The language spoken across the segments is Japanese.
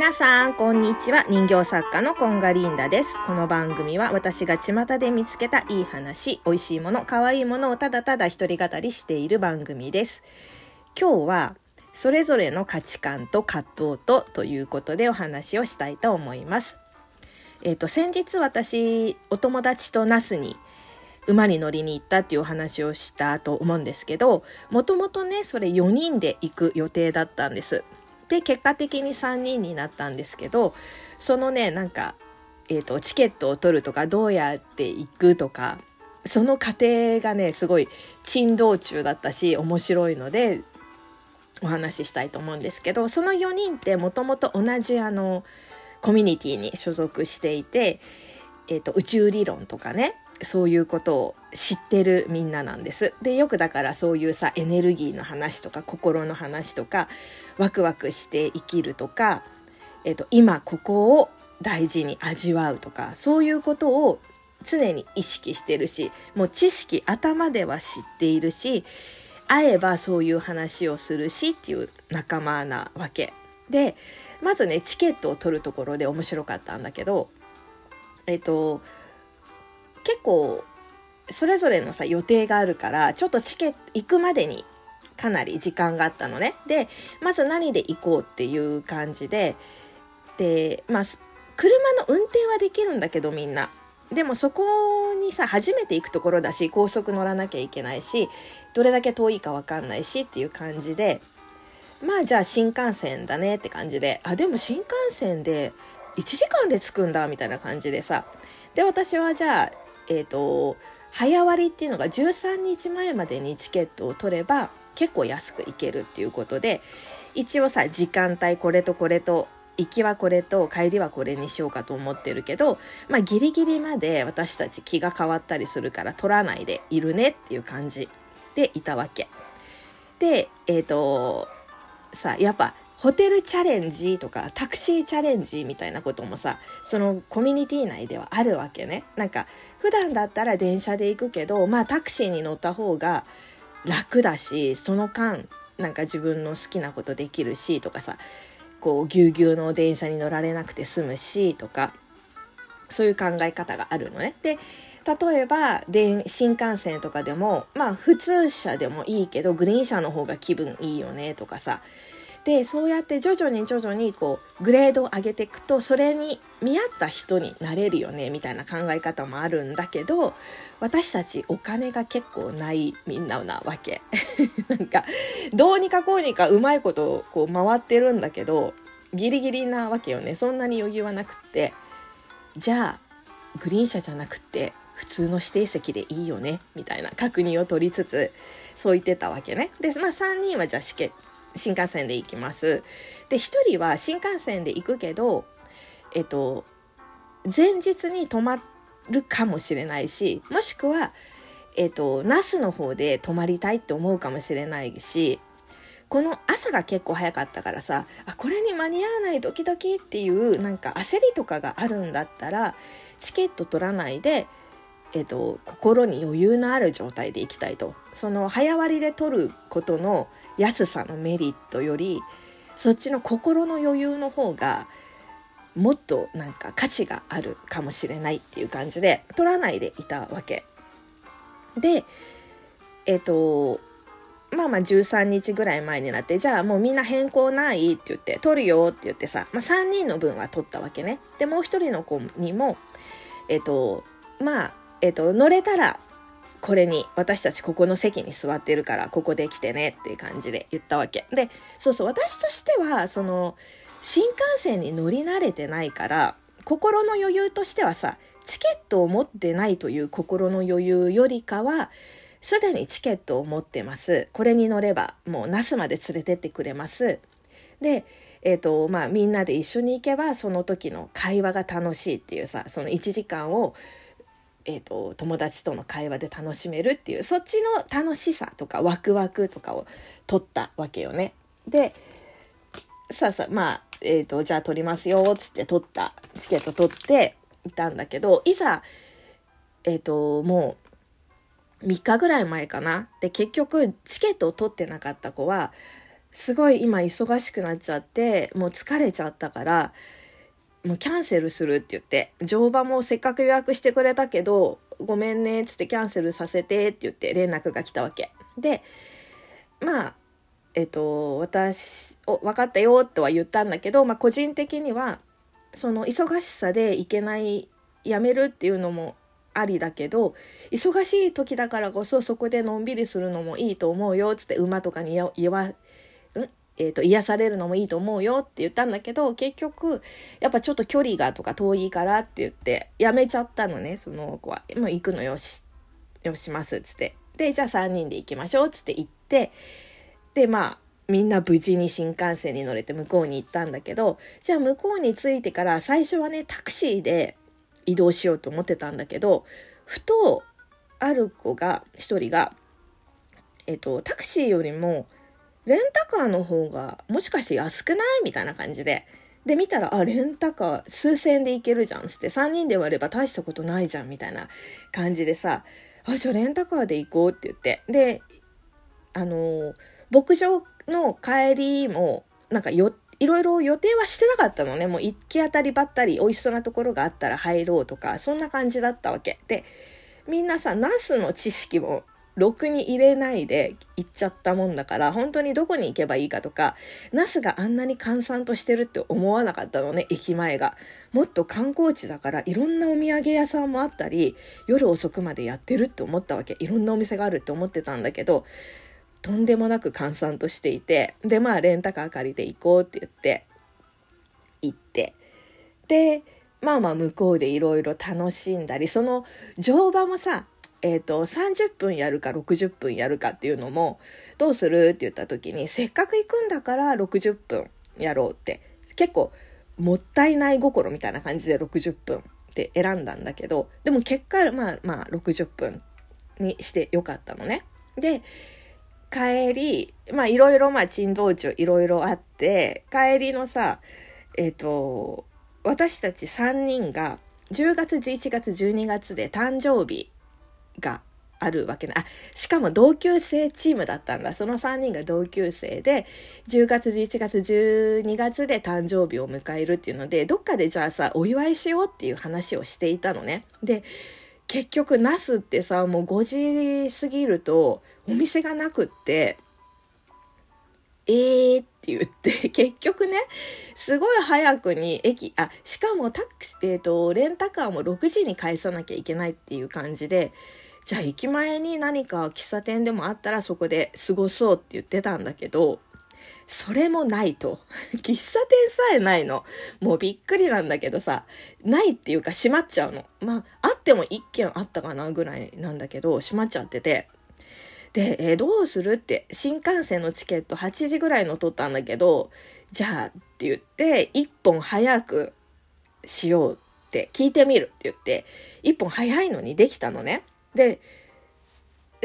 皆さん、こんにちは。人形作家のコンガリンダです。この番組は私が巷で見つけたいい話、美味しいもの、可愛いものをただただ一人語りしている番組です。今日は、それぞれの価値観と葛藤とということでお話をしたいと思います。えっ、ー、と、先日私、お友達と那須に馬に乗りに行ったっていうお話をしたと思うんですけど、もともとね、それ4人で行く予定だったんです。で結果的に3人になったんですけどそのねなんか、えーと、チケットを取るとかどうやって行くとかその過程がねすごい珍道中だったし面白いのでお話ししたいと思うんですけどその4人ってもともと同じあのコミュニティに所属していて、えーと宇宙理論とかねそういうことを知ってるみんななんです。でよくだからそういうさエネルギーの話とか心の話とかワクワクして生きるとか、えっと、今ここを大事に味わうとかそういうことを常に意識してるしもう知識頭では知っているし会えばそういう話をするしっていう仲間なわけでまずねチケットを取るところで面白かったんだけどえっと結構それぞれのさ予定があるからちょっとチケット行くまでにかなり時間があったのね。でまず何で行こうっていう感じででまあ車の運転はできるんだけどみんな。でもそこにさ初めて行くところだし高速乗らなきゃいけないしどれだけ遠いか分かんないしっていう感じでまあじゃあ新幹線だねって感じであでも新幹線で1時間で着くんだみたいな感じでさ。で私はじゃあえっ、ー、と早割っていうのが13日前までにチケットを取れば結構安く行けるっていうことで一応さ時間帯これとこれと行きはこれと帰りはこれにしようかと思ってるけどまあギリギリまで私たち気が変わったりするから取らないでいるねっていう感じでいたわけ。でえっ、ー、とさやっぱホテルチャレンジとかタクシーチャレンジみたいなこともさそのコミュニティ内ではあるわけねなんか普段だったら電車で行くけどまあタクシーに乗った方が楽だしその間なんか自分の好きなことできるしとかさこうぎゅうぎゅうの電車に乗られなくて済むしとかそういう考え方があるのね。で例えばで新幹線とかでもまあ普通車でもいいけどグリーン車の方が気分いいよねとかさでそうやって徐々に徐々にこうグレードを上げていくとそれに見合った人になれるよねみたいな考え方もあるんだけど私たちお金が結構ないみんななわけ。なんかどうにかこうにかうまいことこう回ってるんだけどギリギリなわけよね。そんなに余裕はなくって。じゃあグリーン車じゃなくって普通の指定席でいいよねみたいな確認を取りつつそう言ってたわけね。でまあ3人はじゃあ試験新幹線で行きます。で、1人は新幹線で行くけど、えっと、前日に泊まるかもしれないし、もしくは、えっと、那須の方で泊まりたいって思うかもしれないし、この朝が結構早かったからさ、あ、これに間に合わないドキドキっていうなんか焦りとかがあるんだったら、チケット取らないで、えっと、心に余裕のある状態で行きたいと。その早割で取ることの安さのメリットよりそっちの心の余裕の方がもっとなんか価値があるかもしれないっていう感じで取らないでいたわけ。でえっ、とまあまあ13日ぐらい前になってじゃあもうみんな変更ないって言って取るよって言ってさ、まあ、3人の分は取ったわけね。でもう一人の子にもえっ、とまあえっ、と、乗れたら、これに、私たちここの席に座ってるから、ここで来てねっていう感じで言ったわけ。で、そうそう、私としては、その、新幹線に乗り慣れてないから、心の余裕としてはさ、チケットを持ってないという心の余裕よりかは、すでにチケットを持ってます。これに乗れば、もう那須まで連れてってくれます。で、えっ、ー、と、まあ、みんなで一緒に行けば、その時の会話が楽しいっていうさ、その1時間をえーと、友達との会話で楽しめるっていうそっちの楽しさとかワクワクとかを取ったわけよね。でさあさあまあ、えーと、じゃあ取りますよっつって取ったチケット取っていたんだけどいざえっ、ー、ともう3日ぐらい前かなで結局チケットを取ってなかった子はすごい今忙しくなっちゃってもう疲れちゃったからもうキャンセルするって言って乗馬もせっかく予約してくれたけどごめんねっつってキャンセルさせてって言って連絡が来たわけ。でまあえっと私お分かったよとは言ったんだけど、まあ、個人的にはその忙しさで行けないやめるっていうのもありだけど忙しい時だからこそそこでのんびりするのもいいと思うよっつって馬とかに言わえーと、癒されるのもいいと思うよって言ったんだけど結局やっぱちょっと距離がとか遠いからって言ってやめちゃったのねその子は。もう行くのよしよしますっつってでじゃあ3人で行きましょうっつって行ってでまあみんな無事に新幹線に乗れて向こうに行ったんだけどじゃあ向こうに着いてから最初はねタクシーで移動しようと思ってたんだけどふとある子が一人が、えっと、タクシーよりもレンタカーの方がもしかして安くない？みたいな感じで。で、見たら、あ、レンタカー数千円で行けるじゃんつって、3人で割れば大したことないじゃんみたいな感じでさ、あ、じゃあレンタカーで行こうって言って。で、あの、牧場の帰りも、なんかよ、いろいろ予定はしてなかったのね。もう行き当たりばったり美味しそうなところがあったら入ろうとか、そんな感じだったわけ。で、みんなさ、ナスの知識もろくに入れないで行っちゃったもんだから本当にどこに行けばいいかとか那須があんなに閑散としてるって思わなかったのね駅前が。もっと観光地だからいろんなお土産屋さんもあったり夜遅くまでやってるって思ったわけ。いろんなお店があるって思ってたんだけどとんでもなく閑散としていてでまあレンタカー借りて行こうって言って行って。でまあまあ向こうでいろいろ楽しんだりその乗馬もさえーと、30分やるか60分やるかっていうのもどうするって言った時にせっかく行くんだから60分やろうって結構もったいない心みたいな感じで60分って選んだんだけどでも結果まあまあ60分にしてよかったのね。で帰りまあいろいろまあ珍道中いろいろあって帰りのさえっ、ー、と私たち3人が10月11月12月で誕生日があるわけなあしかも同級生チームだったんだ。その3人が同級生で10月11月12月で誕生日を迎えるっていうのでどっかでじゃあさお祝いしようっていう話をしていたのね。で結局ナスってさもう5時過ぎるとお店がなくってえーって言って 結局ねすごい早くに駅あしかもタクシー、えーとレンタカーも6時に返さなきゃいけないっていう感じでじゃあ駅前に何か喫茶店でもあったらそこで過ごそうって言ってたんだけどそれもないと。喫茶店さえないの。もうびっくりなんだけどさないっていうか閉まっちゃうの。まああっても1軒あったかなぐらいなんだけど閉まっちゃってて。で、えー、どうするって新幹線のチケット8時ぐらいの取ったんだけどじゃあって言って1本早くしようって聞いてみるって言って1本早いのにできたのね。で、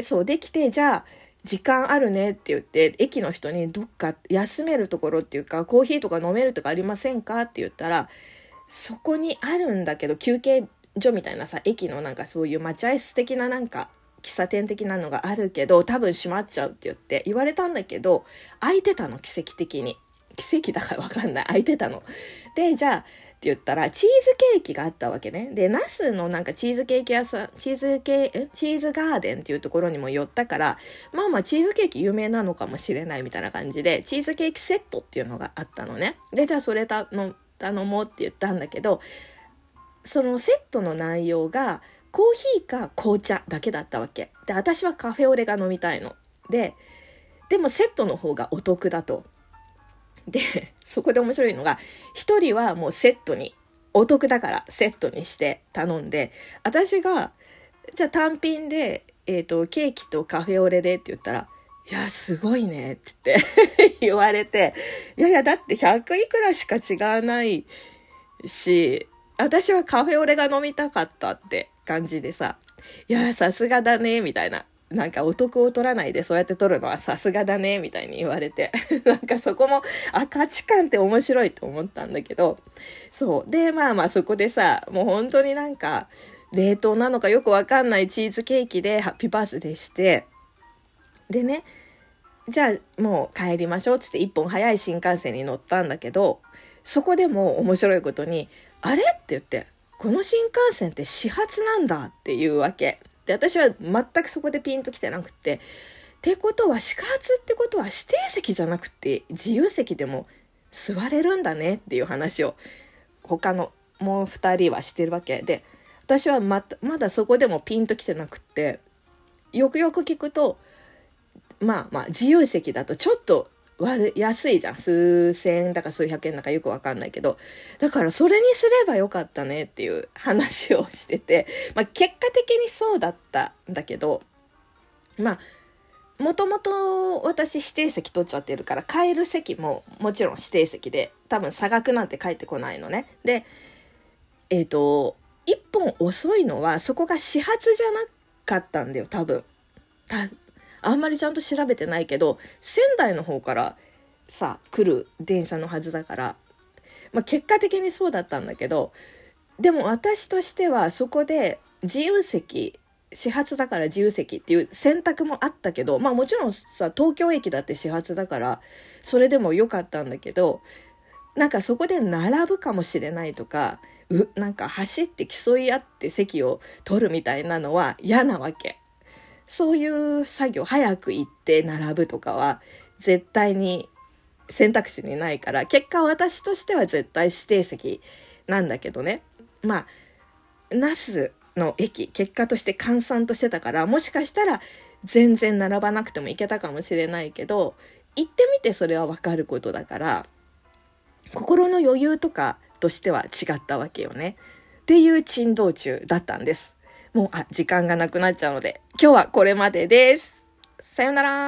そう、できて、じゃあ、時間あるねって言って、駅の人にどっか休めるところっていうか、コーヒーとか飲めるとかありませんか？って言ったら、そこにあるんだけど、休憩所みたいなさ、駅のなんかそういう待合室的ななんか、喫茶店的なのがあるけど、多分閉まっちゃうって言って言われたんだけど、空いてたの、奇跡的に。奇跡だからわかんない。空いてたの。で、じゃあ、言ったら、チーズケーキがあったわけね。で、ナスのなんかチーズケーキ屋さん、チーズケー、チーズガーデンっていうところにも寄ったから、まあまあチーズケーキ有名なのかもしれないみたいな感じで、チーズケーキセットっていうのがあったのね。で、じゃあそれたの頼もうって言ったんだけど、そのセットの内容が、コーヒーか紅茶だけだったわけ。で、私はカフェオレが飲みたいの。で、でもセットの方がお得だと。で、そこで面白いのが、1人はもうセットに、お得だからセットにして頼んで、私が、じゃあ単品で、えっ、ー、と、ケーキとカフェオレでって言ったら、いや、すごいねって言って 言われて、いやいや、だって100いくらしか違わないし、私はカフェオレが飲みたかったって感じでさ、いや、さすがだね、みたいな。なんかお得を取らないでそうやって取るのはさすがだねみたいに言われて。なんかそこもあ価値観って面白いと思ったんだけど。そう。でまあまあそこでさもう本当になんか冷凍なのかよくわかんないチーズケーキでハッピーバースデーして。でねじゃあもう帰りましょうっつって一本早い新幹線に乗ったんだけど、そこでも面白いことに、あれ？って言って、この新幹線って始発なんだっていうわけ。で、私は全くそこでピンときてなくて、ってことは、始発ってことは指定席じゃなくて自由席でも座れるんだねっていう話を他のもう2人はしてるわけ。で私はままだそこでもピンときてなくってよくよく聞くとまあまあ自由席だとちょっと悪安いじゃん数千円だか数百円だかよくわかんないけどだからそれにすればよかったねっていう話をしてて、まあ、結果的にそうだったんだけどまあもともと私指定席取っちゃってるから買える席ももちろん指定席で多分差額なんて返ってこないのね。でえっ、ー、と1本遅いのはそこが始発じゃなかったんだよ多分。あんまりちゃんと調べてないけど仙台の方からさ来る電車のはずだから、まあ、結果的にそうだったんだけどでも私としてはそこで自由席始発だから自由席っていう選択もあったけどまあもちろんさ東京駅だって始発だからそれでも良かったんだけどなんかそこで並ぶかもしれないとかうなんか走って競い合って席を取るみたいなのは嫌なわけ。そういう作業早く行って並ぶとかは絶対に選択肢にないから結果私としては絶対指定席なんだけどねまあ那須の駅結果として閑散としてたからもしかしたら全然並ばなくても行けたかもしれないけど行ってみてそれは分かることだから心の余裕とかとしては違ったわけよね。っていう珍道中だったんです。もう、あ、時間がなくなっちゃうので、今日はこれまでです。さよなら。